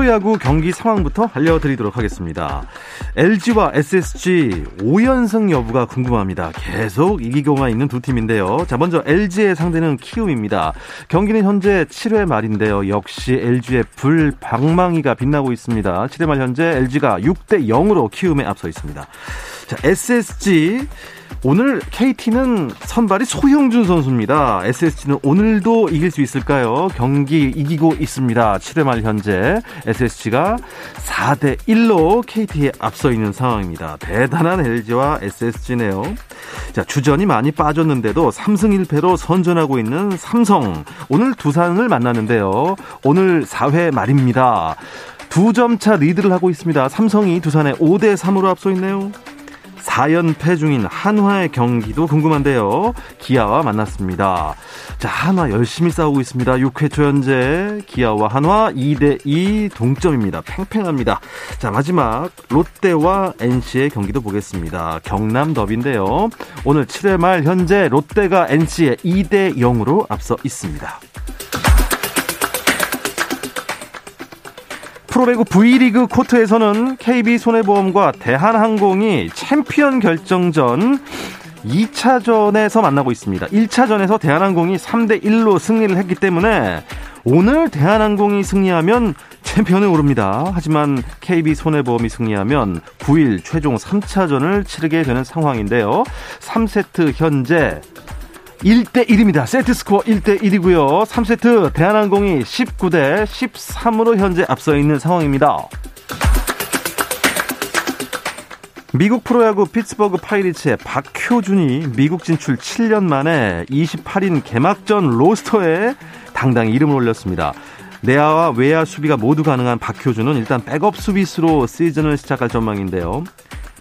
프로야구 경기 상황부터 알려드리도록 하겠습니다. LG와 SSG 5연승 여부가 궁금합니다. 계속 이기고만 있는 두 팀인데요. 자, 먼저 LG의 상대는 키움입니다. 경기는 현재 7회 말인데요. 역시 LG의 불방망이가 빛나고 있습니다. 7회 말 현재 LG가 6대 0으로 키움에 앞서 있습니다. 자, SSG 오늘 KT는 선발이 소형준 선수입니다. SSG는 오늘도 이길 수 있을까요? 경기 이기고 있습니다. 7회 말 현재 SSG가 4대 1로 KT에 앞서 있는 상황입니다. 대단한 LG와 SSG네요. 자, 주전이 많이 빠졌는데도 3승 1패로 선전하고 있는 삼성. 오늘 두산을 만나는데요. 오늘 4회 말입니다. 두 점 차 리드를 하고 있습니다. 삼성이 두산에 5대 3으로 앞서 있네요. 4연패 중인 한화의 경기도 궁금한데요. 기아와 만났습니다. 자, 한화 열심히 싸우고 있습니다. 6회 초 현재 기아와 한화 2대2 동점입니다. 팽팽합니다. 자, 마지막 롯데와 NC의 경기도 보겠습니다. 경남 더비인데요. 오늘 7회 말 현재 롯데가 NC에 2대 0으로 앞서 있습니다. 프로배구 V리그 코트에서는 KB손해보험과 대한항공이 챔피언 결정전 2차전에서 만나고 있습니다. 1차전에서 대한항공이 3대 1로 승리를 했기 때문에 오늘 대한항공이 승리하면 챔피언에 오릅니다. 하지만 KB손해보험이 승리하면 9일 최종 3차전을 치르게 되는 상황인데요. 3세트 현재 1대1입니다. 세트 스코어 1대1이고요. 3세트 대한항공이 19대 13으로 현재 앞서 있는 상황입니다. 미국 프로야구 피츠버그 파이리츠의 박효준이 미국 진출 7년 만에 28인 개막전 로스터에 당당히 이름을 올렸습니다. 내야와 외야 수비가 모두 가능한 박효준은 일단 백업 수비수로 시즌을 시작할 전망인데요.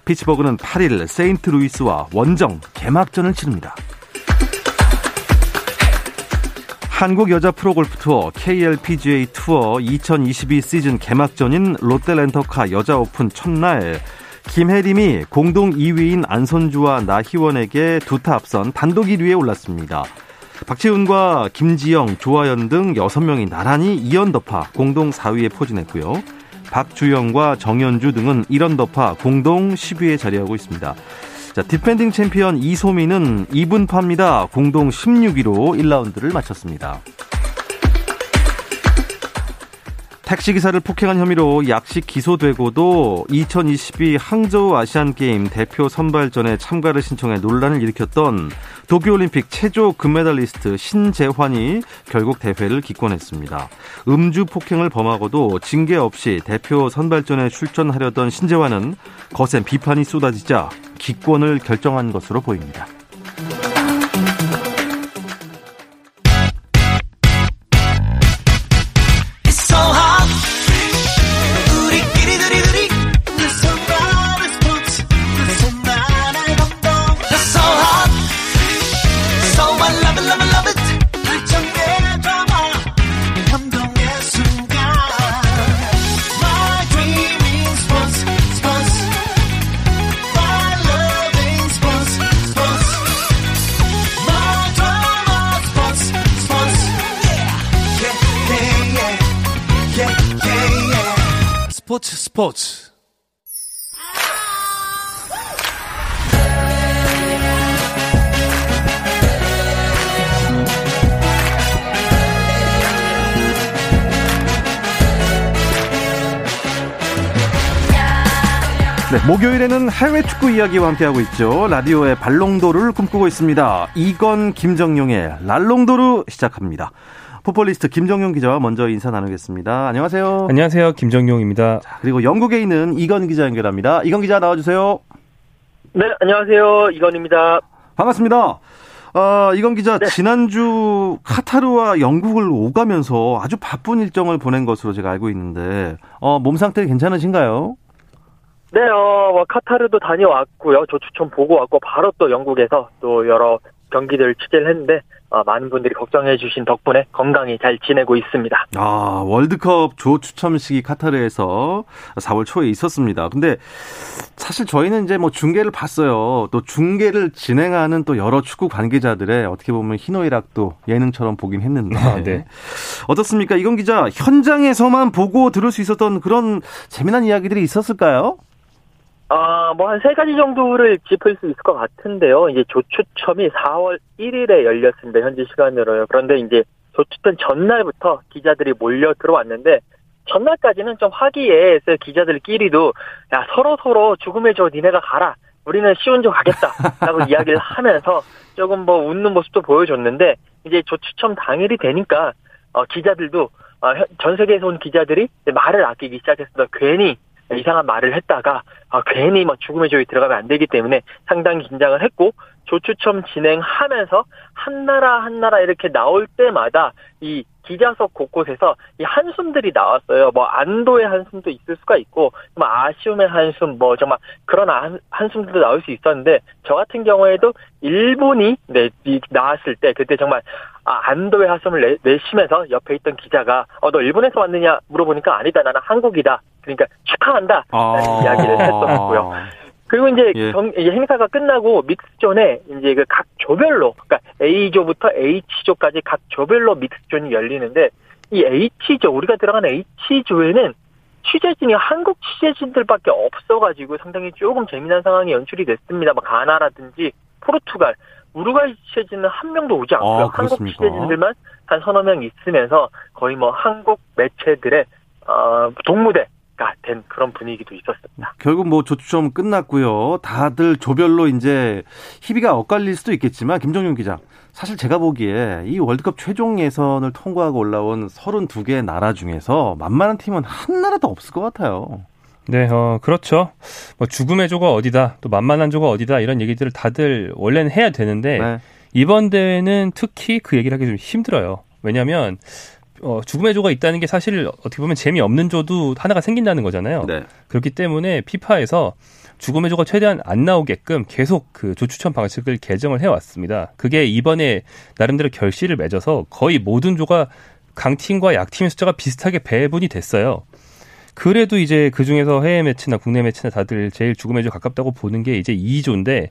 피츠버그는 8일 세인트 루이스와 원정 개막전을 치릅니다. 한국 여자 프로골프 투어 KLPGA 투어 2022 시즌 개막전인 롯데렌터카 여자 오픈 첫날 김혜림이 공동 2위인 안선주와 나희원에게 두 타 앞선 단독 1위에 올랐습니다. 박지훈과 김지영, 조아연 등 6명이 나란히 2언더파 공동 4위에 포진했고요. 박주영과 정현주 등은 1언더파 공동 10위에 자리하고 있습니다. 자, 디펜딩 챔피언 이소미는 이븐파입니다. 공동 16위로 1라운드를 마쳤습니다. 택시기사를 폭행한 혐의로 약식 기소되고도 2022 항저우 아시안게임 대표 선발전에 참가를 신청해 논란을 일으켰던 도쿄올림픽 체조 금메달리스트 신재환이 결국 대회를 기권했습니다. 음주 폭행을 범하고도 징계 없이 대표 선발전에 출전하려던 신재환은 거센 비판이 쏟아지자 기권을 결정한 것으로 보입니다. 스포츠 스포츠 네, 목요일에는 해외 축구 이야기와 함께하고 있죠. 라디오의 발롱도르를 꿈꾸고 있습니다. 이건 김정용의 랄롱도르 시작합니다. 포폴리스트 김정용 기자와 먼저 인사 나누겠습니다. 안녕하세요. 안녕하세요. 김정용입니다. 자, 그리고 영국에 있는 이건 기자 연결합니다. 이건 기자 나와주세요. 네, 안녕하세요. 이건입니다. 반갑습니다. 어, 이건 기자, 네. 지난주 카타르와 영국을 오가면서 아주 바쁜 일정을 보낸 것으로 제가 알고 있는데, 어, 몸 상태 괜찮으신가요? 네, 어, 뭐, 카타르도 다녀왔고요. 조추첨 보고 왔고, 바로 또 영국에서 또 여러 경기들 취재를 했는데, 어, 많은 분들이 걱정해 주신 덕분에 건강히 잘 지내고 있습니다. 아, 월드컵 조 추첨식이 카타르에서 4월 초에 있었습니다. 근데 사실 저희는 이제 뭐 중계를 봤어요. 또 중계를 진행하는 또 여러 축구 관계자들의 어떻게 보면 희노이락도 예능처럼 보긴 했는데. 아, 네. 어떻습니까? 이건 기자, 현장에서만 보고 들을 수 있었던 그런 재미난 이야기들이 있었을까요? 아, 뭐 한 세 가지 정도를 짚을 수 있을 것 같은데요. 이제 조추첨이 4월 1일에 열렸습니다. 현지 시간으로요. 그런데 이제 조추첨 전날부터 기자들이 몰려 들어왔는데 전날까지는 좀 화기애애해서 기자들끼리도 야 서로 서로 죽음의 조 니네가 가라. 우리는 쉬운 조 가겠다라고 이야기를 하면서 조금 뭐 웃는 모습도 보여줬는데 이제 조추첨 당일이 되니까 어, 기자들도 어, 전 세계에서 온 기자들이 말을 아끼기 시작했습니다. 괜히 이상한 말을 했다가 아, 괜히 막 죽음의 조에 들어가면 안 되기 때문에 상당히 긴장을 했고 조추첨 진행하면서 한 나라 한 나라 이렇게 나올 때마다 이 기자석 곳곳에서 이 한숨들이 나왔어요. 뭐 안도의 한숨도 있을 수가 있고 뭐 아쉬움의 한숨 뭐 정말 그런 한, 한숨들도 나올 수 있었는데 저 같은 경우에도 일본이 네, 나왔을 때 그때 정말 아, 안도의 한숨을 내, 내쉬면서 옆에 있던 기자가 어 너 일본에서 왔느냐 물어보니까 아니다 나는 한국이다 그러니까 축하한다 라는 아~ 이야기를 했었고요. 그리고 이제 예. 경, 행사가 끝나고 믹스존에 이제 그 각 조별로 그러니까 A조부터 H조까지 각 조별로 믹스존이 열리는데 이 H조 우리가 들어간 H조에는 취재진이 한국 취재진들밖에 없어가지고 상당히 조금 재미난 상황이 연출이 됐습니다. 뭐 가나라든지 포르투갈, 우루과이 취재진은 한 명도 오지 않고요. 아, 한국 취재진들만 한 서너 명 있으면서 거의 뭐 한국 매체들의 어, 동무대 된 그런 분위기도 있었습니다. 결국 뭐 조추첨 끝났고요. 다들 조별로 이제 희비가 엇갈릴 수도 있겠지만 김정윤 기자 사실 제가 보기에 이 월드컵 최종 예선을 통과하고 올라온 32개 나라 중에서 만만한 팀은 한 나라도 없을 것 같아요. 네, 어, 그렇죠. 뭐 죽음의 조가 어디다, 또 만만한 조가 어디다 이런 얘기들을 다들 원래는 해야 되는데 네. 이번 대회는 특히 그 얘기를 하기 좀 힘들어요. 왜냐하면 어, 죽음의 조가 있다는 게 사실 어떻게 보면 재미없는 조도 하나가 생긴다는 거잖아요. 네. 그렇기 때문에 피파에서 죽음의 조가 최대한 안 나오게끔 계속 그 조추천 방식을 개정을 해왔습니다. 그게 이번에 나름대로 결실을 맺어서 거의 모든 조가 강팀과 약팀의 숫자가 비슷하게 배분이 됐어요. 그래도 이제 그 중에서 해외 매치나 국내 매치나 다들 제일 죽음의 조 가깝다고 보는 게 이제 2조인데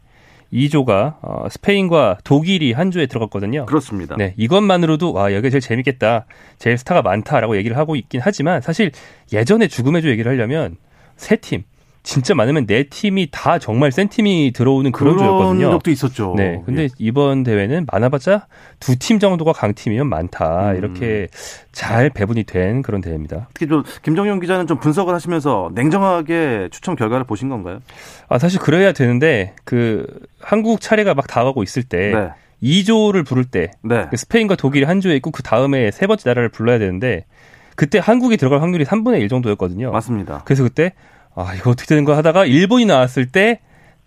2조가 어, 스페인과 독일이 한 조에 들어갔거든요. 그렇습니다. 네, 이것만으로도 와 여기 제일 재밌겠다, 제일 스타가 많다라고 얘기를 하고 있긴 하지만 사실 예전에 죽음의 조 얘기를 하려면 세 팀, 진짜 많으면 네 팀이 다 정말 센 팀이 들어오는 그런, 그런 조였거든요. 적도 있었죠. 네. 근데 예. 이번 대회는 많아봤자 두 팀 정도가 강팀이면 많다. 음. 이렇게 잘 배분이 된 그런 대회입니다. 특히 좀 김정용 기자는 좀 분석을 하시면서 냉정하게 추첨 결과를 보신 건가요? 아, 사실 그래야 되는데 그 한국 차례가 막 다가고 있을 때 네. 2조를 부를 때 네. 그 스페인과 독일이 한 조에 있고 그 다음에 세 번째 나라를 불러야 되는데 그때 한국이 들어갈 확률이 3분의 1 정도였거든요. 맞습니다. 그래서 그때 아, 이거 어떻게 되는 거 하다가 일본이 나왔을 때,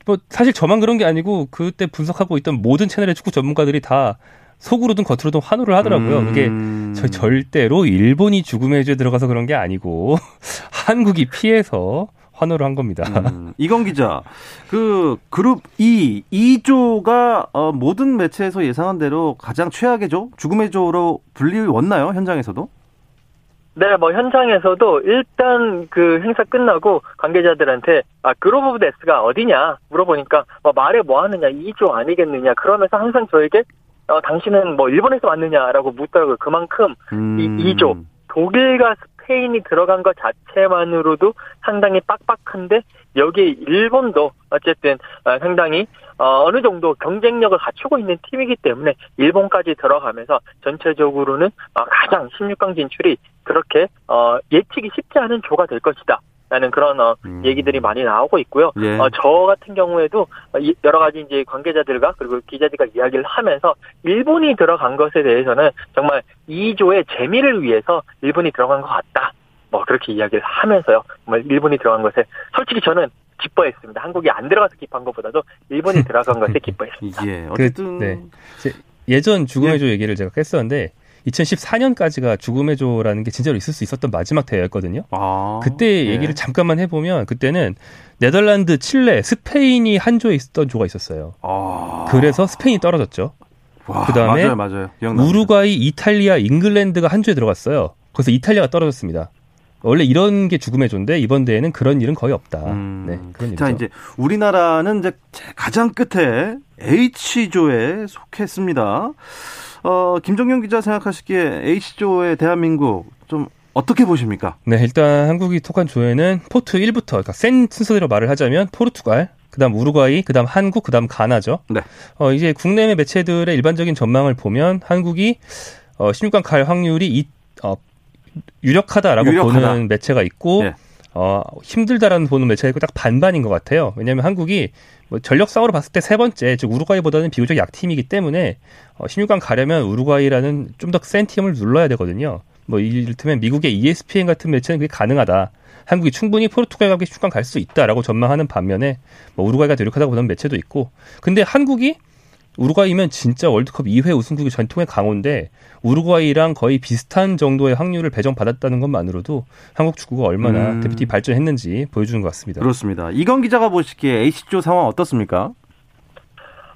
뭐, 사실 저만 그런 게 아니고, 그때 분석하고 있던 모든 채널의 축구 전문가들이 다 속으로든 겉으로든 환호를 하더라고요. 음... 그게 저 절대로 일본이 죽음의 조에 들어가서 그런 게 아니고, 한국이 피해서 환호를 한 겁니다. 음, 이건 기자, 그 그룹 E, E조가 어, 모든 매체에서 예상한 대로 가장 최악의 조, 죽음의 조로 불리웠나요? 현장에서도? 네, 뭐 현장에서도 일단 그 행사 끝나고 관계자들한테 아 group of death가 어디냐 물어보니까 뭐 말해 뭐 하느냐 E조 아니겠느냐 그러면서 항상 저에게 어 당신은 뭐 일본에서 왔느냐라고 묻더라고요. 그만큼 음. 이 2조 독일과 스페인이 들어간 것 자체만으로도 상당히 빡빡한데 여기에 일본도 어쨌든 어, 상당히 어, 어느 정도 경쟁력을 갖추고 있는 팀이기 때문에 일본까지 들어가면서 전체적으로는 어, 가장 16강 진출이 그렇게 예측이 쉽지 않은 조가 될 것이다. 라는 그런 어, 음. 얘기들이 많이 나오고 있고요. 예. 어, 저 같은 경우에도 여러 가지 이제 관계자들과 그리고 기자들과 이야기를 하면서 일본이 들어간 것에 대해서는 정말 2조의 재미를 위해서 일본이 들어간 것 같다. 뭐 그렇게 이야기를 하면서요. 정말 일본이 들어간 것에 솔직히 저는 기뻐했습니다. 한국이 안 들어가서 기뻐한 것보다도 일본이 들어간 것에 기뻐했습니다. 예, 어쨌든 그, 네. 예전 죽음의 예. 조 얘기를 제가 했었는데 2014년까지가 죽음의 조라는 게 진짜로 있을 수 있었던 마지막 대회였거든요. 아, 그때 예. 얘기를 잠깐만 해보면 그때는 네덜란드, 칠레, 스페인이 한 조에 있었던 조가 있었어요. 아. 그래서 스페인이 떨어졌죠. 그 다음에 우루과이, 이탈리아, 잉글랜드가 한 조에 들어갔어요. 그래서 이탈리아가 떨어졌습니다. 원래 이런 게 죽음의 조인데 이번 대회는 그런 일은 거의 없다. 음. 네, 그런 자, 이제 우리나라는 이제 가장 끝에 H조에 속했습니다. 어, 김정경 기자 생각하시기에 H조의 대한민국 좀 어떻게 보십니까? 네, 일단 한국이 속한 조에는 포트 1부터 그러니까 센 순서대로 말을 하자면 포르투갈, 그다음 우루과이, 그다음 한국, 그다음 가나죠. 네. 어, 이제 국내 매체들의 일반적인 전망을 보면 한국이 어, 16강 갈 확률이 이, 어, 유력하다라고 유력하다. 보는 매체가 있고 네. 어, 힘들다라는 보는 매체가 있고 딱 반반인 것 같아요. 왜냐하면 한국이 뭐 전력상으로 봤을 때 세 번째, 즉 우루과이보다는 비교적 약팀이기 때문에 어, 16강 가려면 우루과이라는 좀 더 센 팀을 눌러야 되거든요. 뭐 이를테면 미국의 ESPN 같은 매체는 그게 가능하다. 한국이 충분히 포르투갈과 함께 16강 갈 수 있다라고 전망하는 반면에 뭐 우루과이가 노력하다고 보는 매체도 있고. 근데 한국이 우루과이면 진짜 월드컵 2회 우승국의 전통의 강호인데 우루과이랑 거의 비슷한 정도의 확률을 배정받았다는 것만으로도 한국 축구가 얼마나 음. 대표팀 발전했는지 보여주는 것 같습니다. 그렇습니다. 이건 기자가 보시기에 H조 상황 어떻습니까?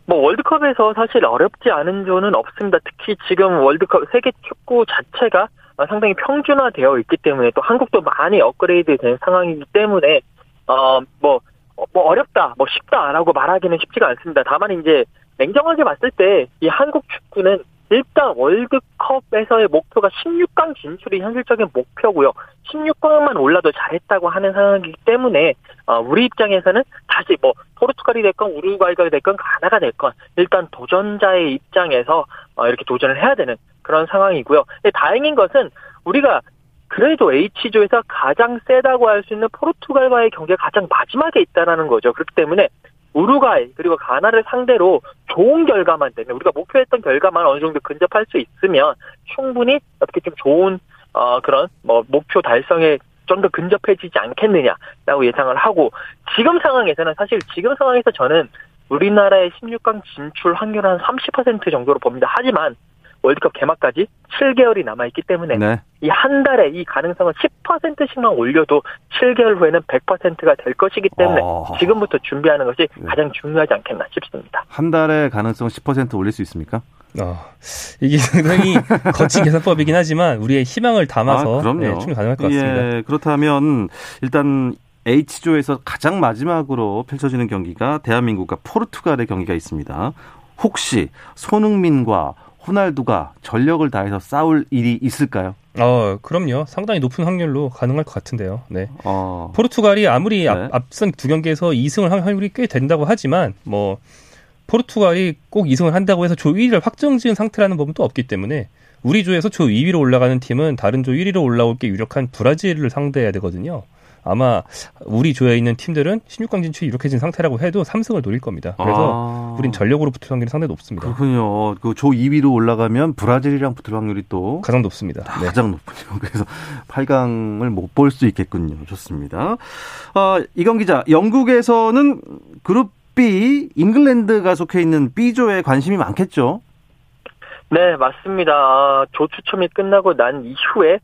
뭐 월드컵에서 사실 어렵지 않은 조는 없습니다. 특히 지금 월드컵 세계 축구 자체가 상당히 평준화되어 있기 때문에 또 한국도 많이 업그레이드 된 상황이기 때문에 어뭐 뭐 어렵다, 뭐 쉽다라고 말하기는 쉽지가 않습니다. 다만 이제 냉정하게 봤을 때 이 한국 축구는 일단 월드컵에서의 목표가 16강 진출이 현실적인 목표고요. 16강만 올라도 잘했다고 하는 상황이기 때문에 어, 우리 입장에서는 다시 뭐 포르투갈이 됐건 우루과이가 됐건 가나가 됐건 일단 도전자의 입장에서 어, 이렇게 도전을 해야 되는 그런 상황이고요. 다행인 것은 우리가 그래도 H조에서 가장 세다고 할 수 있는 포르투갈과의 경기가 가장 마지막에 있다라는 거죠. 그렇기 때문에 우루과이 그리고 가나를 상대로 좋은 결과만 되면 우리가 목표했던 결과만 어느 정도 근접할 수 있으면 충분히 어떻게 좀 좋은 어 그런 뭐 목표 달성에 좀 더 근접해지지 않겠느냐라고 예상을 하고 지금 상황에서는 사실 지금 상황에서 저는 우리나라의 16강 진출 확률 한 30% 정도로 봅니다. 하지만 월드컵 개막까지 7개월이 남아있기 때문에 네. 이한 달에 이 가능성을 10%씩만 올려도 7개월 후에는 100%가 될 것이기 때문에 어... 지금부터 준비하는 것이 네. 가장 중요하지 않겠나 싶습니다. 한 달에 가능성 10% 올릴 수 있습니까? 어, 이게 상당히 거친 계산법이긴 하지만 우리의 희망을 담아서 아, 네, 충분히 가능할 것 같습니다. 예, 그렇다면 일단 H조에서 가장 마지막으로 펼쳐지는 경기가 대한민국과 포르투갈의 경기가 있습니다. 혹시 손흥민과 호날두가 전력을 다해서 싸울 일이 있을까요? 어, 그럼요. 상당히 높은 확률로 가능할 것 같은데요. 네. 어. 포르투갈이 아무리 네. 앞, 앞선 두 경기에서 2승을 할 확률이 꽤 된다고 하지만 뭐 포르투갈이 꼭 2승을 한다고 해서 조 1위를 확정 지은 상태라는 법은 또 없기 때문에 우리 조에서 조 2위로 올라가는 팀은 다른 조 1위로 올라올 게 유력한 브라질을 상대해야 되거든요. 아마 우리 조에 있는 팀들은 16강 진출이 유력해진 상태라고 해도 3승을 노릴 겁니다. 그래서 아. 우린 전력으로 붙을 확률이 상당히 높습니다. 그렇군요. 그 조 2위로 올라가면 브라질이랑 붙을 확률이 또 가장 높습니다. 네. 가장 높군요. 그래서 8강을 못 볼 수 있겠군요. 좋습니다. 어, 이경 기자, 영국에서는 그룹 B 잉글랜드가 속해 있는 B조에 관심이 많겠죠? 네, 맞습니다. 조 추첨이 끝나고 난 이후에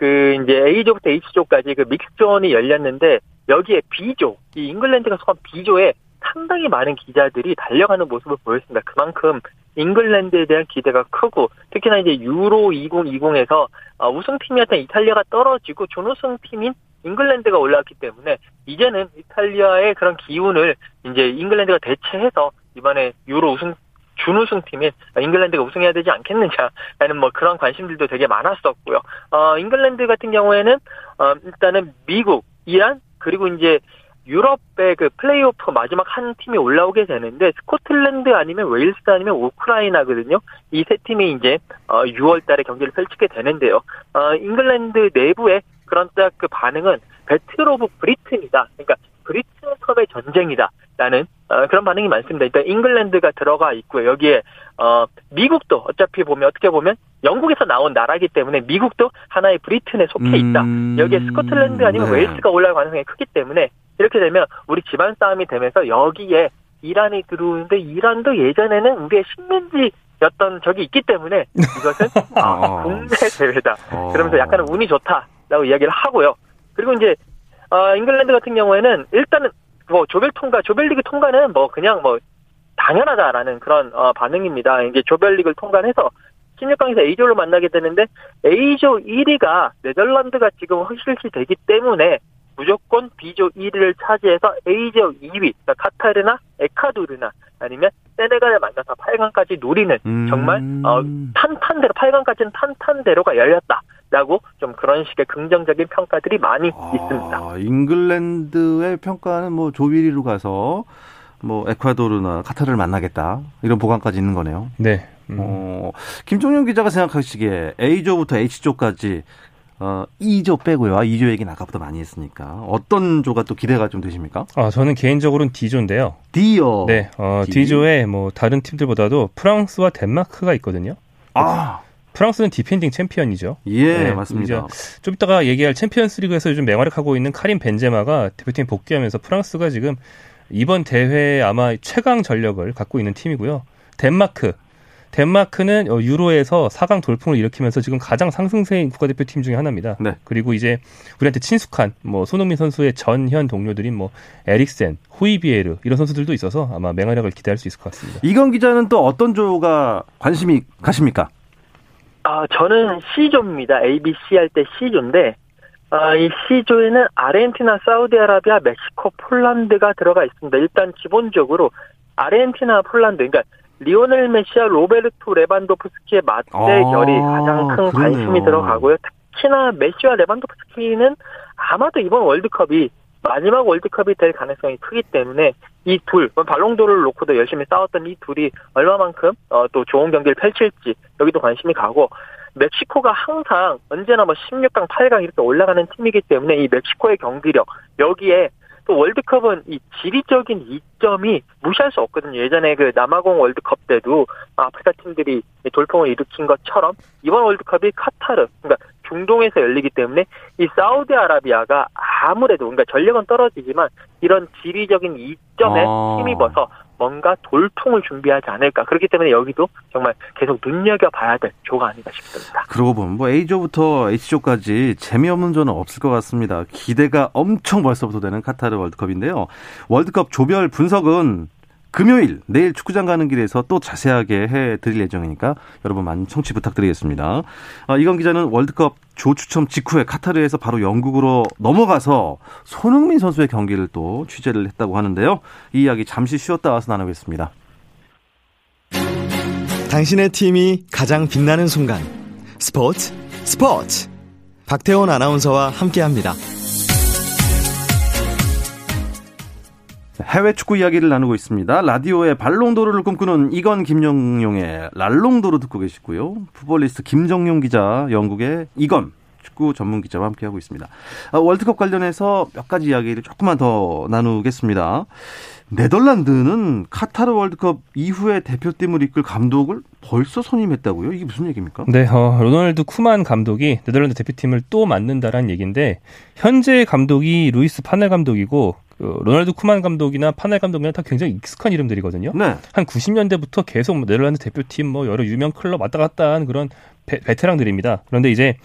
그 이제 A조부터 H조까지 그 믹스존이 열렸는데 여기에 B조, 이 잉글랜드가 속한 B조에 상당히 많은 기자들이 달려가는 모습을 보였습니다. 그만큼 잉글랜드에 대한 기대가 크고 특히나 이제 유로 2020에서 어, 우승팀이었던 이탈리아가 떨어지고 준우승 팀인 잉글랜드가 올라왔기 때문에 이제는 이탈리아의 그런 기운을 이제 잉글랜드가 대체해서 이번에 유로 우승 준우승 팀인 잉글랜드가 우승해야 되지 않겠느냐라는 뭐 그런 관심들도 되게 많았었고요. 어, 잉글랜드 같은 경우에는 어, 일단은 미국, 이란 그리고 이제 유럽의 그 플레이오프 마지막 한 팀이 올라오게 되는데 스코틀랜드 아니면 웨일스 아니면 우크라이나거든요. 이 세 팀이 이제 어 6월 달에 경기를 펼치게 되는데요. 어 잉글랜드 내부의 그런 딱 그 반응은 Battle of Britain이다. 그러니까 브리튼 컵의 전쟁이다라는 어, 그런 반응이 많습니다. 일단 잉글랜드가 들어가 있고요. 여기에 어, 미국도 어차피 보면 어떻게 보면 영국에서 나온 나라이기 때문에 미국도 하나의 브리튼에 속해 있다. 음... 여기에 스코틀랜드 아니면 네. 웨일스가 올라갈 가능성이 크기 때문에 이렇게 되면 우리 집안 싸움이 되면서 여기에 이란이 들어오는데 이란도 예전에는 우리의 식민지 였던 적이 있기 때문에 이것은 어. 국내 대회다. 어. 그러면서 약간은 운이 좋다라고 이야기를 하고요. 그리고 이제 어, 잉글랜드 같은 경우에는 일단은 뭐 조별 통과, 조별리그 통과는 뭐 그냥 뭐 당연하다라는 그런 어, 반응입니다. 이제 조별리그를 통과해서 16강에서 A조를 만나게 되는데 A조 1위가 네덜란드가 지금 확실시 되기 때문에 무조건 B조 1위를 차지해서 A조 2위, 그러니까 카타르나 에카도르나 아니면 세네갈을 만나서 8강까지 노리는 음. 정말 어, 탄탄대로 8강까지는 탄탄대로가 열렸다 라고 좀 그런 식의 긍정적인 평가들이 많이 아, 있습니다. 잉글랜드의 평가는 뭐 조비리로 가서 뭐 에콰도르나 카타르를 만나겠다 이런 보관까지 있는 거네요. 네. 음. 어, 김종윤 기자가 생각하시기에 A조부터 H조까지 어, E조 빼고요. E조 얘기는 아까부터 많이 했으니까. 어떤 조가 또 기대가 좀 되십니까? 아, 저는 개인적으로는 D조인데요. D요? 네, 어, D? D조에 뭐 다른 팀들보다도 프랑스와 덴마크가 있거든요. 아. 프랑스는 디펜딩 챔피언이죠. 예, 네, 맞습니다. 좀 이따가 얘기할 챔피언스 리그에서 요즘 맹활약하고 있는 카림 벤제마가 대표팀 복귀하면서 프랑스가 지금 이번 대회 아마 최강 전력을 갖고 있는 팀이고요. 덴마크 덴마크는 어, 유로에서 4강 돌풍을 일으키면서 지금 가장 상승세인 국가대표팀 중에 하나입니다. 네. 그리고 이제 우리한테 친숙한 뭐 손흥민 선수의 전현 동료들인 뭐 에릭센, 호이비에르 이런 선수들도 있어서 아마 맹활약을 기대할 수 있을 것 같습니다. 이건 기자는 또 어떤 조가 관심이 가십니까? 아 저는 C조입니다. A, B, C 할 때 C조인데 아, 이 C조에는 아르헨티나, 사우디아라비아, 멕시코, 폴란드가 들어가 있습니다. 일단 기본적으로 아르헨티나, 폴란드, 그러니까 리오넬 메시와 로베르트 레반도프스키의 맞대결이 아, 가장 큰 그러네요. 관심이 들어가고요. 특히나 메시와 레반도프스키는 아마도 이번 월드컵이 마지막 월드컵이 될 가능성이 크기 때문에 이 둘, 발롱도르를 놓고도 열심히 싸웠던 이 둘이 얼마만큼 어, 또 좋은 경기를 펼칠지 여기도 관심이 가고 멕시코가 항상 언제나 뭐 16강, 8강 이렇게 올라가는 팀이기 때문에 이 멕시코의 경기력 여기에 또 월드컵은 이 지리적인 이점이 무시할 수 없거든요. 예전에 그 남아공 월드컵 때도 아프리카 팀들이 돌풍을 일으킨 것처럼 이번 월드컵이 카타르, 그러니까 중동에서 열리기 때문에 이 사우디아라비아가 아무래도 그러니까 전력은 떨어지지만 이런 지리적인 이점에 아. 힘입어서 뭔가 돌풍을 준비하지 않을까. 그렇기 때문에 여기도 정말 계속 눈여겨봐야 될 조가 아닌가 싶습니다. 그러고 보면 뭐 A조부터 H조까지 재미없는 조는 없을 것 같습니다. 기대가 엄청 벌써부터 되는 카타르 월드컵인데요. 월드컵 조별 분석은 금요일 내일 축구장 가는 길에서 또 자세하게 해드릴 예정이니까 여러분 많은 청취 부탁드리겠습니다. 아, 이건 기자는 월드컵 조 추첨 직후에 카타르에서 바로 영국으로 넘어가서 손흥민 선수의 경기를 또 취재를 했다고 하는데요. 이 이야기 잠시 쉬었다 와서 나누겠습니다. 당신의 팀이 가장 빛나는 순간 스포츠 스포츠 박태원 아나운서와 함께합니다. 해외 축구 이야기를 나누고 있습니다. 라디오의 발롱도르를 꿈꾸는 이건 김영용의 랄롱도르 듣고 계시고요. 풋볼리스트 김정용 기자, 영국의 이건 축구 전문 기자와 함께하고 있습니다. 아, 월드컵 관련해서 몇 가지 이야기를 조금만 더 나누겠습니다. 네덜란드는 카타르 월드컵 이후에 대표팀을 이끌 감독을 벌써 선임했다고요? 이게 무슨 얘기입니까? 네, 어, 로널드 쿠만 감독이 네덜란드 대표팀을 또 맡는다라는 얘기인데 현재 감독이 루이스 판할 감독이고 그 로널드 쿠만 감독이나 판할 감독이나 다 굉장히 익숙한 이름들이거든요. 네. 한 90년대부터 계속 뭐 네덜란드 대표팀 뭐 여러 유명 클럽 왔다 갔다 한 그런 베, 베테랑들입니다. 그런데 이제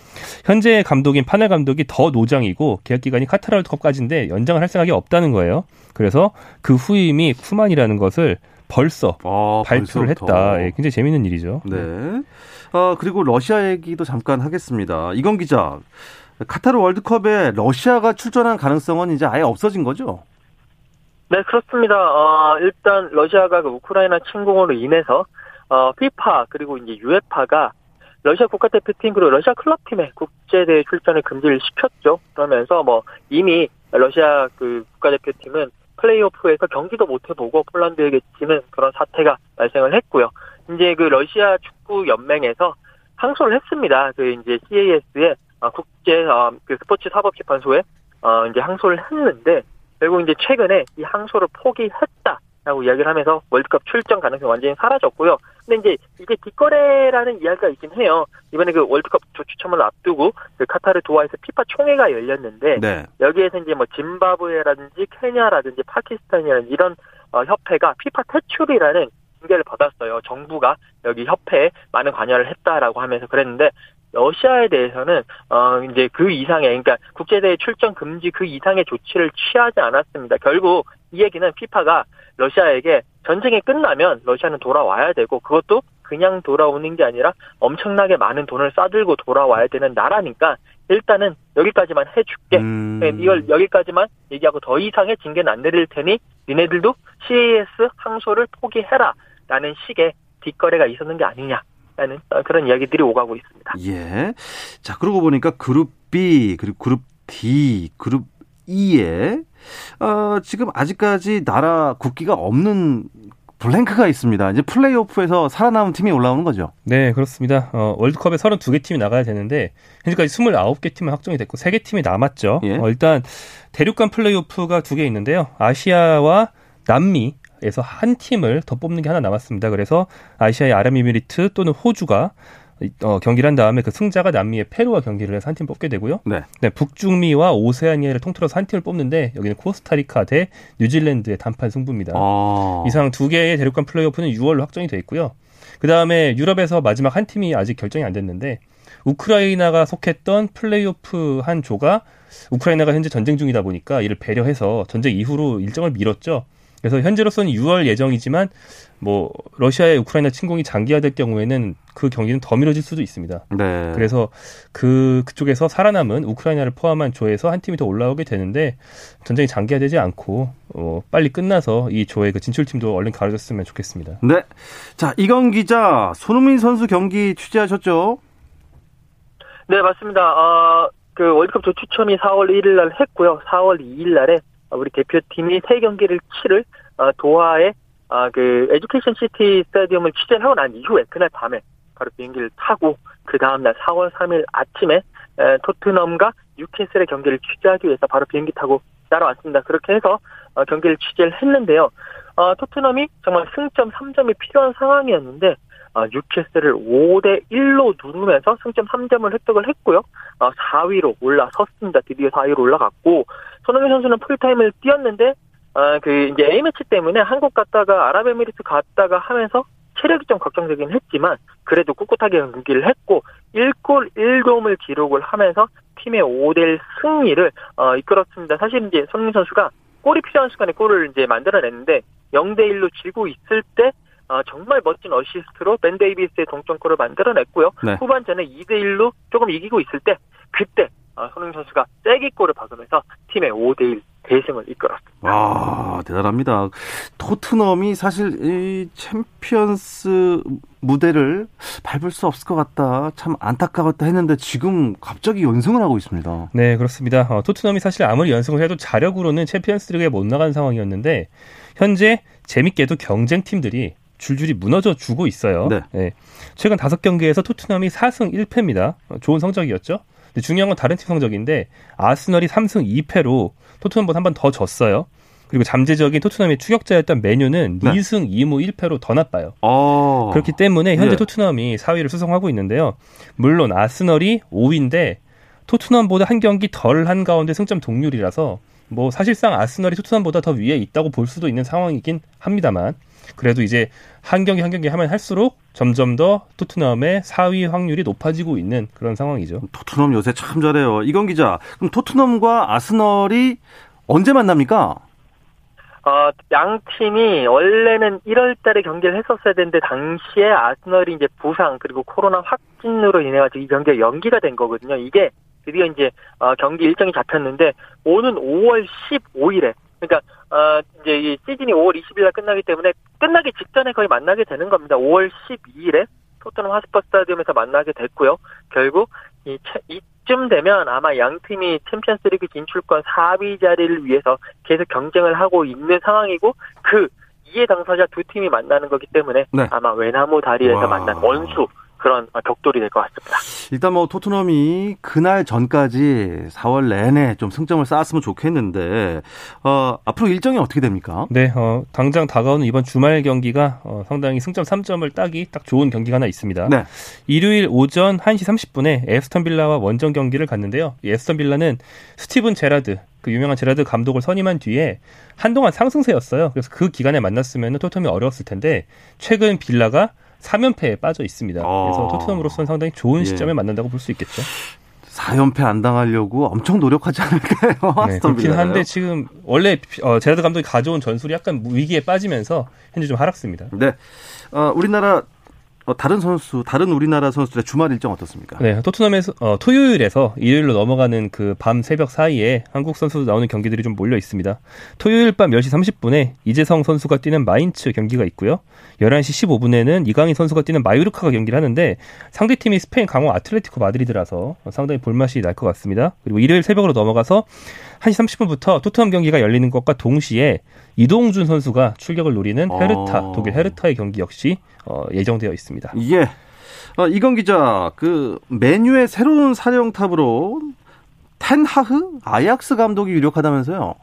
현재 감독인 판할 감독이 더 노장이고 계약 기간이 카타르 월드컵까지인데 연장을 할 생각이 없다는 거예요. 그래서 그 후임이 쿠만이라는 것을 벌써 아, 발표를 벌써부터. 했다. 예, 굉장히 재밌는 일이죠. 네. 아, 그리고 러시아 얘기도 잠깐 하겠습니다. 이건 기자. 카타르 월드컵에 러시아가 출전한 가능성은 이제 아예 없어진 거죠? 네, 그렇습니다. 어, 일단 러시아가 그 우크라이나 침공으로 인해서 어, 피파 그리고 이제 유에파가 러시아 국가대표팀 그리고 러시아 클럽팀의 국제대회 출전을 금지를 시켰죠. 그러면서 뭐 이미 러시아 그 국가대표팀은 플레이오프에서 경기도 못 해보고 폴란드에게 지는 그런 사태가 발생을 했고요. 이제 그 러시아 축구 연맹에서 항소를 했습니다. 그 이제 CAS에 어, 국제 어, 그 스포츠 사법 재판소에 어, 이제 항소를 했는데 결국 이제 최근에 이 항소를 포기했다. 라고 이야기를 하면서 월드컵 출전 가능성이 완전히 사라졌고요. 근데 이제 이게 뒷거래라는 이야기가 있긴 해요. 이번에 그 월드컵 조추첨을 앞두고 그 카타르 도하에서 피파 총회가 열렸는데 네. 여기에서 이제 뭐 짐바브웨라든지 케냐라든지 파키스탄이라는 이런 어, 협회가 피파 퇴출이라는 징계를 받았어요. 정부가 여기 협회에 많은 관여를 했다라고 하면서 그랬는데 러시아에 대해서는 어 이제 그 이상의 그러니까 국제대회 출전 금지 그 이상의 조치를 취하지 않았습니다. 결국 이 얘기는 피파가 러시아에게 전쟁이 끝나면 러시아는 돌아와야 되고 그것도 그냥 돌아오는 게 아니라 엄청나게 많은 돈을 싸들고 돌아와야 되는 나라니까 일단은 여기까지만 해줄게. 음. 네, 이걸 여기까지만 얘기하고 더 이상의 징계는 안 내릴 테니 니네들도 CAS 항소를 포기해라. 라는 식의 뒷거래가 있었는 게 아니냐. 라는 그런 이야기들이 오가고 있습니다. 예. 자, 그러고 보니까 그룹 B, 그리고 그룹 D, 그룹 E에, 어, 지금 아직까지 나라 국기가 없는 블랭크가 있습니다. 이제 플레이오프에서 살아남은 팀이 올라오는 거죠. 네, 그렇습니다. 어, 월드컵에 32개 팀이 나가야 되는데 현재까지 29개 팀은 확정이 됐고 3개 팀이 남았죠. 예. 어, 일단 대륙간 플레이오프가 두 개 있는데요. 아시아와 남미 에서 한 팀을 더 뽑는 게 하나 남았습니다. 그래서 아시아의 아랍에미리트 또는 호주가 어, 경기를 한 다음에 그 승자가 남미의 페루와 경기를 해서 한 팀 뽑게 되고요. 네. 네. 북중미와 오세아니아를 통틀어서 한 팀을 뽑는데 여기는 코스타리카 대 뉴질랜드의 단판 승부입니다. 아. 이상 두 개의 대륙간 플레이오프는 6월로 확정이 돼 있고요. 그 다음에 유럽에서 마지막 한 팀이 아직 결정이 안 됐는데 우크라이나가 속했던 플레이오프 한 조가 우크라이나가 현재 전쟁 중이다 보니까 이를 배려해서 전쟁 이후로 일정을 미뤘죠. 그래서 현재로서는 6월 예정이지만 뭐 러시아의 우크라이나 침공이 장기화될 경우에는 그 경기는 더 미뤄질 수도 있습니다. 네. 그래서 그 그쪽에서 살아남은 우크라이나를 포함한 조에서 한 팀이 더 올라오게 되는데 전쟁이 장기화되지 않고 어, 빨리 끝나서 이 조의 그 진출팀도 얼른 가려졌으면 좋겠습니다. 네. 자 이건 기자 손흥민 선수 경기 취재하셨죠? 네 맞습니다. 어, 그 월드컵 조 추첨이 4월 1일 날 했고요. 4월 2일 날에 우리 대표팀이 세 경기를 치를 어, 도하의 아, 그 에듀케이션 시티 스타디움을 취재를 하고 난 이후에 그날 밤에 바로 비행기를 타고 그 다음날 4월 3일 아침에 에, 토트넘과 뉴캐슬의 경기를 취재하기 위해서 바로 비행기 타고 따라왔습니다. 그렇게 해서 어, 경기를 취재를 했는데요. 어, 토트넘이 정말 승점 3점이 필요한 상황이었는데 어, 뉴캐슬을 5대 1로 누르면서 승점 3점을 획득을 했고요. 어, 4위로 올라섰습니다. 드디어 4위로 올라갔고 손흥민 선수는 풀타임을 뛰었는데 어, 그 이제 A 매치 때문에 한국 갔다가 아랍에미리트 갔다가 하면서 체력이 좀 걱정되긴 했지만 그래도 꿋꿋하게 경기를 했고 1골 1도움을 기록을 하면서 팀의 5대1 승리를 어, 이끌었습니다. 사실 이제 손흥민 선수가 골이 필요한 순간에 골을 이제 만들어냈는데 0대 1로 지고 있을 때 어, 정말 멋진 어시스트로 벤 데이비스의 동점골을 만들어냈고요. 네. 후반전에 2대 1로 조금 이기고 있을 때 그때 어, 손흥민 선수가 쐐기골을 박으면서 팀의 5대 1 대승을 이끌었습니다. 아 대단합니다. 토트넘이 사실 이 챔피언스 무대를 밟을 수 없을 것 같다. 참 안타까웠다 했는데 지금 갑자기 연승을 하고 있습니다. 네 그렇습니다. 어, 토트넘이 사실 아무리 연승을 해도 자력으로는 챔피언스리그에 못 나간 상황이었는데 현재 재밌게도 경쟁 팀들이 줄줄이 무너져 주고 있어요. 네. 네. 최근 다섯 경기에서 토트넘이 4승 1패입니다. 좋은 성적이었죠. 근데 중요한 건 다른 팀 성적인데 아스널이 3승 2패로 토트넘보다 한 번 더 졌어요. 그리고 잠재적인 토트넘의 추격자였던 메뉴는 네. 2승 2무 1패로 더 나빠요. 아~ 그렇기 때문에 현재 네. 토트넘이 4위를 수성하고 있는데요. 물론 아스널이 5위인데 토트넘보다 한 경기 덜 한 가운데 승점 동률이라서 뭐 사실상 아스널이 토트넘보다 더 위에 있다고 볼 수도 있는 상황이긴 합니다만 그래도 이제 한 경기 한 경기 하면 할수록 점점 더 토트넘의 4위 확률이 높아지고 있는 그런 상황이죠. 토트넘 요새 참 잘해요. 이건 기자. 그럼 토트넘과 아스널이 언제 만납니까? 어, 양 팀이 원래는 1월 달에 경기를 했었어야 되는데 당시에 아스널이 이제 부상 그리고 코로나 확진으로 인해 가지고 이 경기가 연기가 된 거거든요. 이게 드디어 이제 어, 경기 일정이 잡혔는데 오는 5월 15일에 그러니까 어, 이제 이 시즌이 5월 20일 날 끝나기 때문에 끝나기 직전에 거의 만나게 되는 겁니다. 5월 12일에 토트넘 하스퍼 스타디움에서 만나게 됐고요. 결국 이, 이쯤 되면 아마 양 팀이 챔피언스리그 진출권 4위 자리를 위해서 계속 경쟁을 하고 있는 상황이고 그 이해 당사자 두 팀이 만나는 거기 때문에 네. 아마 외나무 다리에서 와. 만난 원수 그런 격돌이 될 것 같습니다. 일단 뭐 토트넘이 그날 전까지 4월 내내 좀 승점을 쌓았으면 좋겠는데 어, 앞으로 일정이 어떻게 됩니까? 네, 어, 당장 다가오는 이번 주말 경기가 어, 상당히 승점 3점을 따기 딱 좋은 경기가 하나 있습니다. 네. 일요일 오전 1시 30분에 에스턴 빌라와 원정 경기를 갔는데요. 이 에스턴 빌라는 스티븐 제라드 그 유명한 제라드 감독을 선임한 뒤에 한동안 상승세였어요. 그래서 그 기간에 만났으면 토트넘이 어려웠을 텐데 최근 빌라가 3연패에 빠져 있습니다. 그래서 아. 토트넘으로서는 상당히 좋은 예. 시점에 예. 만난다고 볼 수 있겠죠. 4연패 안 당하려고 엄청 노력하지 않을까요? 네, 그렇긴 한데 지금 원래 어, 제라드 감독이 가져온 전술이 약간 위기에 빠지면서 현재 좀 하락습니다. 네, 어, 우리나라 어, 다른 선수, 다른 우리나라 선수들의 주말 일정 어떻습니까? 네, 토트넘에서 어, 토요일에서 일요일로 넘어가는 그 밤 새벽 사이에 한국 선수 나오는 경기들이 좀 몰려 있습니다. 토요일 밤 10시 30분에 이재성 선수가 뛰는 마인츠 경기가 있고요. 11시 15분에는 이강인 선수가 뛰는 마요르카가 경기를 하는데 상대팀이 스페인 강호 아틀레티코 마드리드라서 상당히 볼맛이 날 것 같습니다. 그리고 일요일 새벽으로 넘어가서 1시 30분부터 토트넘 경기가 열리는 것과 동시에 이동준 선수가 출격을 노리는 헤르타, 어... 독일 헤르타의 경기 역시 어, 예정되어 있습니다. 예. 어, 이건 기자, 그 메뉴의 새로운 사령탑으로 텐하흐 아약스 감독이 유력하다면서요?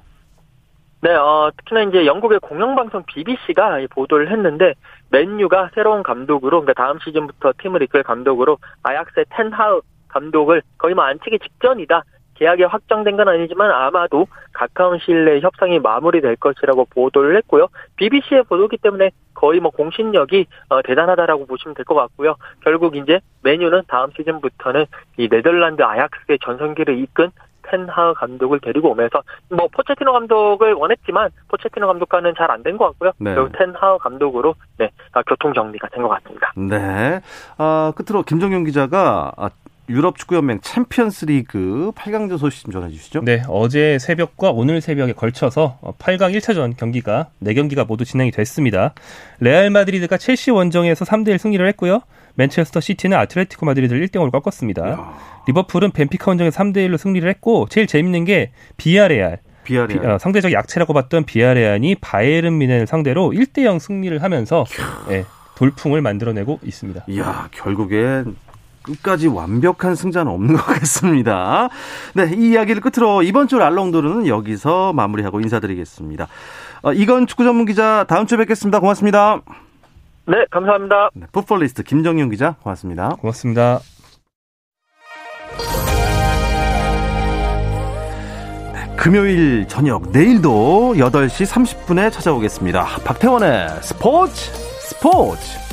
네, 어, 특히나 이제 영국의 공영방송 BBC가 보도를 했는데 맨유가 새로운 감독으로 그러니까 다음 시즌부터 팀을 이끌 감독으로 아약스의 텐하흐 감독을 거의 뭐 안치기 직전이다. 계약이 확정된 건 아니지만 아마도 가까운 시일 내에 협상이 마무리될 것이라고 보도를 했고요. BBC의 보도기 때문에 거의 뭐 공신력이 어, 대단하다라고 보시면 될 것 같고요. 결국 이제 맨유는 다음 시즌부터는 이 네덜란드 아약스의 전성기를 이끈 텐하흐 감독을 데리고 오면서 뭐 포체티노 감독을 원했지만 포체티노 감독과는 잘 안 된 것 같고요. 네. 결국 텐하흐 감독으로 네 아, 교통 정리가 된 것 같습니다. 네. 아, 끝으로 김정용 기자가 아, 유럽 축구연맹 챔피언스 리그 8강전 소식 좀 전해 주시죠. 네, 어제 새벽과 오늘 새벽에 걸쳐서 8강 1차전 경기가 4경기가 모두 진행이 됐습니다. 레알 마드리드가 첼시 원정에서 3대1 승리를 했고요. 맨체스터 시티는 아틀레티코 마드리드를 1대 0으로 꺾었습니다. 야. 리버풀은 벤피카 원정에서 3대 1로 승리를 했고 제일 재밌는 게 비아레알 비아레알. 비, 어, 상대적 약체라고 봤던 비아레알이 바이에른 뮌헨을 상대로 1대 0 승리를 하면서 예, 돌풍을 만들어내고 있습니다. 이야, 결국엔 끝까지 완벽한 승자는 없는 것 같습니다. 네, 이 이야기를 끝으로 이번 주 알롱도르는 여기서 마무리하고 인사드리겠습니다. 어, 이건 축구 전문 기자 다음 주에 뵙겠습니다. 고맙습니다. 네, 감사합니다. 네, 풋볼리스트 김정윤 기자 고맙습니다. 고맙습니다. 네, 금요일 저녁 내일도 8시 30분에 찾아오겠습니다. 박태원의 스포츠 스포츠